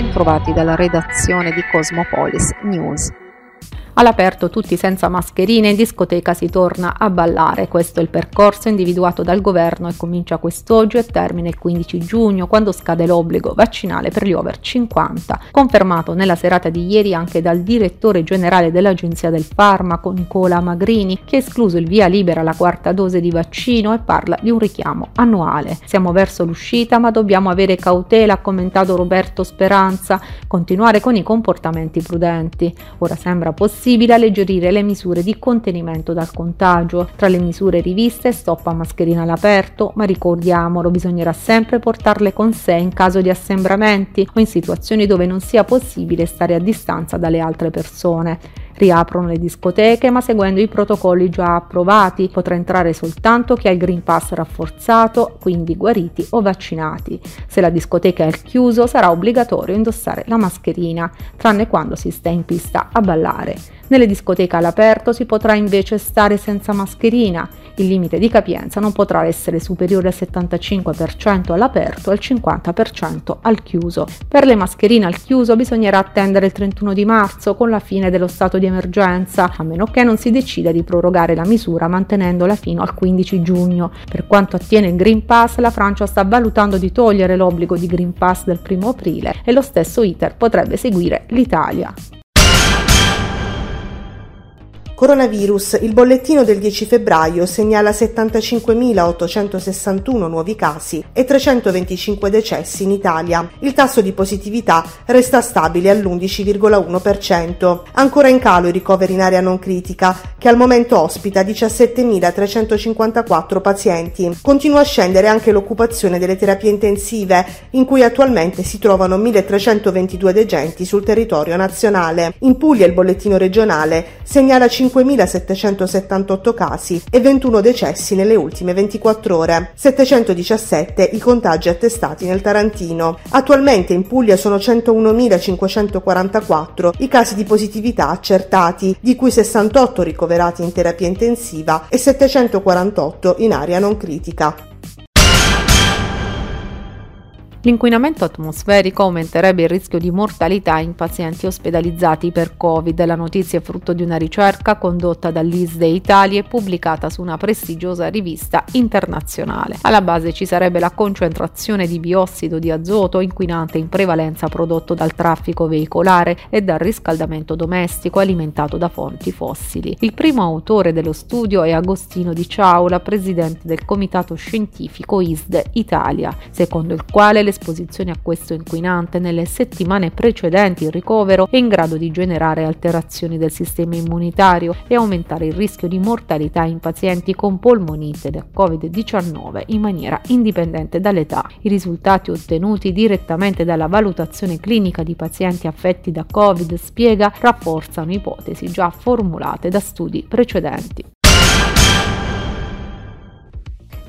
bentrovati dalla redazione di Cosmopolis News. All'aperto tutti senza mascherine in discoteca si torna a ballare. Questo è il percorso individuato dal governo e comincia quest'oggi e termina il 15 giugno quando scade l'obbligo vaccinale per gli over 50. Confermato nella serata di ieri anche dal direttore generale dell'Agenzia del Farmaco Nicola Magrini che ha escluso il via libera alla quarta dose di vaccino e parla di un richiamo annuale. Siamo verso l'uscita ma dobbiamo avere cautela, ha commentato Roberto Speranza, continuare con i comportamenti prudenti. Ora sembra possibile possibile alleggerire le misure di contenimento dal contagio. Tra le misure riviste stop a mascherina all'aperto, ma ricordiamolo, bisognerà sempre portarle con sé in caso di assembramenti o in situazioni dove non sia possibile stare a distanza dalle altre persone. Riaprono le discoteche ma seguendo i protocolli già approvati. Potrà entrare soltanto chi ha il Green Pass rafforzato, quindi guariti o vaccinati. Se la discoteca è al chiuso sarà obbligatorio indossare la mascherina, tranne quando si sta in pista a ballare. Nelle discoteche all'aperto si potrà invece stare senza mascherina. Il limite di capienza non potrà essere superiore al 75% all'aperto e al 50% al chiuso. Per le mascherine al chiuso bisognerà attendere il 31 di marzo con la fine dello stato di emergenza, a meno che non si decida di prorogare la misura mantenendola fino al 15 giugno. Per quanto attiene il Green Pass, la Francia sta valutando di togliere l'obbligo di Green Pass del 1 aprile e lo stesso iter potrebbe seguire l'Italia. Coronavirus, il bollettino del 10 febbraio segnala 75.861 nuovi casi e 325 decessi in Italia. Il tasso di positività resta stabile all'11,1%. Ancora in calo i ricoveri in area non critica, che al momento ospita 17.354 pazienti. Continua a scendere anche l'occupazione delle terapie intensive, in cui attualmente si trovano 1.322 degenti sul territorio nazionale. In Puglia il bollettino regionale segnala 5 5.778 casi e 21 decessi nelle ultime 24 ore, 717 i contagi attestati nel Tarantino. Attualmente in Puglia sono 101.544 i casi di positività accertati, di cui 68 ricoverati in terapia intensiva e 748 in area non critica. L'inquinamento atmosferico aumenterebbe il rischio di mortalità in pazienti ospedalizzati per Covid. La notizia è frutto di una ricerca condotta dall'ISDE Italia e pubblicata su una prestigiosa rivista internazionale. Alla base ci sarebbe la concentrazione di biossido di azoto, inquinante in prevalenza prodotto dal traffico veicolare e dal riscaldamento domestico alimentato da fonti fossili. Il primo autore dello studio è Agostino Di Ciaula, presidente del comitato scientifico ISDE Italia, secondo il quale le l'esposizione a questo inquinante nelle settimane precedenti il ricovero è in grado di generare alterazioni del sistema immunitario e aumentare il rischio di mortalità in pazienti con polmonite da Covid-19 in maniera indipendente dall'età. I risultati ottenuti direttamente dalla valutazione clinica di pazienti affetti da Covid, spiega, rafforzano ipotesi già formulate da studi precedenti.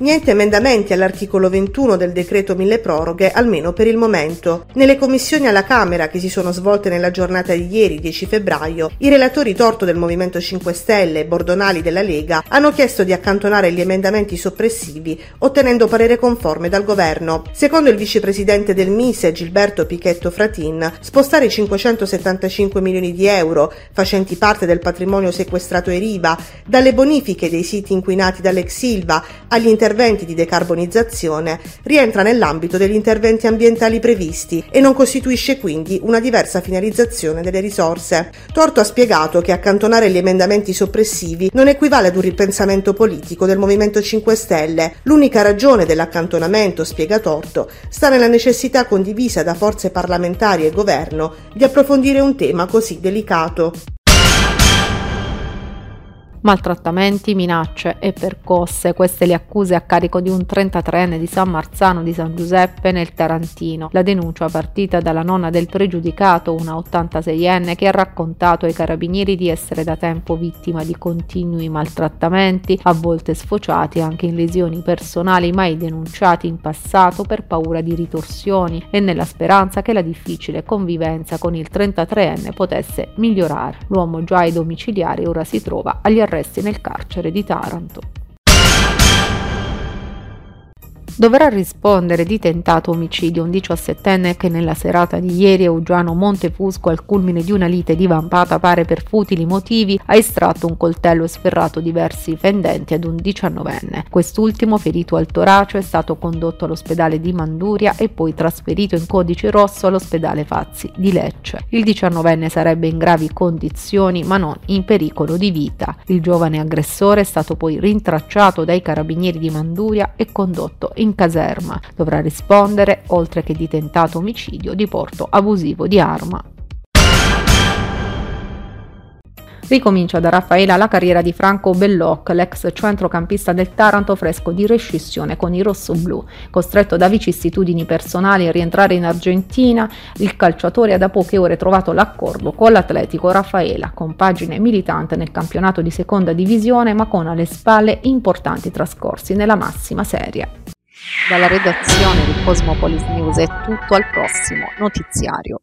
Niente emendamenti all'articolo 21 del decreto mille proroghe, almeno per il momento. Nelle commissioni alla Camera che si sono svolte nella giornata di ieri, 10 febbraio, i relatori Torto del Movimento 5 Stelle e Bordonali della Lega hanno chiesto di accantonare gli emendamenti soppressivi, ottenendo parere conforme dal governo. Secondo il vicepresidente del Mise, Gilberto Pichetto Fratin, spostare 575 milioni di euro, facenti parte del patrimonio sequestrato ai Riva, dalle bonifiche dei siti inquinati dall'ex Silva agli interventi interventi di decarbonizzazione rientra nell'ambito degli interventi ambientali previsti e non costituisce quindi una diversa finalizzazione delle risorse. Torto ha spiegato che accantonare gli emendamenti soppressivi non equivale ad un ripensamento politico del Movimento 5 Stelle. L'unica ragione dell'accantonamento, spiega Torto, sta nella necessità condivisa da forze parlamentari e governo di approfondire un tema così delicato. Maltrattamenti, minacce e percosse. Queste le accuse a carico di un 33enne di San Marzano di San Giuseppe nel Tarantino. La denuncia partita dalla nonna del pregiudicato, una 86enne che ha raccontato ai carabinieri di essere da tempo vittima di continui maltrattamenti, a volte sfociati anche in lesioni personali mai denunciati in passato per paura di ritorsioni e nella speranza che la difficile convivenza con il 33enne potesse migliorare. L'uomo già ai domiciliari ora si trova agli arresti arresti nel carcere di Taranto. Dovrà rispondere di tentato omicidio un 17enne che nella serata di ieri a Ugiano Montefusco al culmine di una lite divampata pare per futili motivi ha estratto un coltello e sferrato diversi fendenti ad un 19enne. Quest'ultimo ferito al torace è stato condotto all'ospedale di Manduria e poi trasferito in codice rosso all'ospedale Fazzi di Lecce. Il 19enne sarebbe in gravi condizioni ma non in pericolo di vita. Il giovane aggressore è stato poi rintracciato dai carabinieri di Manduria e condotto in caserma. Dovrà rispondere, oltre che di tentato omicidio, di porto abusivo di arma. Ricomincia da Raffaela la carriera di Franco Belloc, l'ex centrocampista del Taranto fresco di rescissione con i rossoblù. Costretto da vicissitudini personali a rientrare in Argentina, il calciatore ha da poche ore trovato l'accordo con l'Atletico Raffaela, compagine militante nel campionato di seconda divisione ma con alle spalle importanti trascorsi nella massima serie. Dalla redazione di Cosmopolis News è tutto al prossimo notiziario.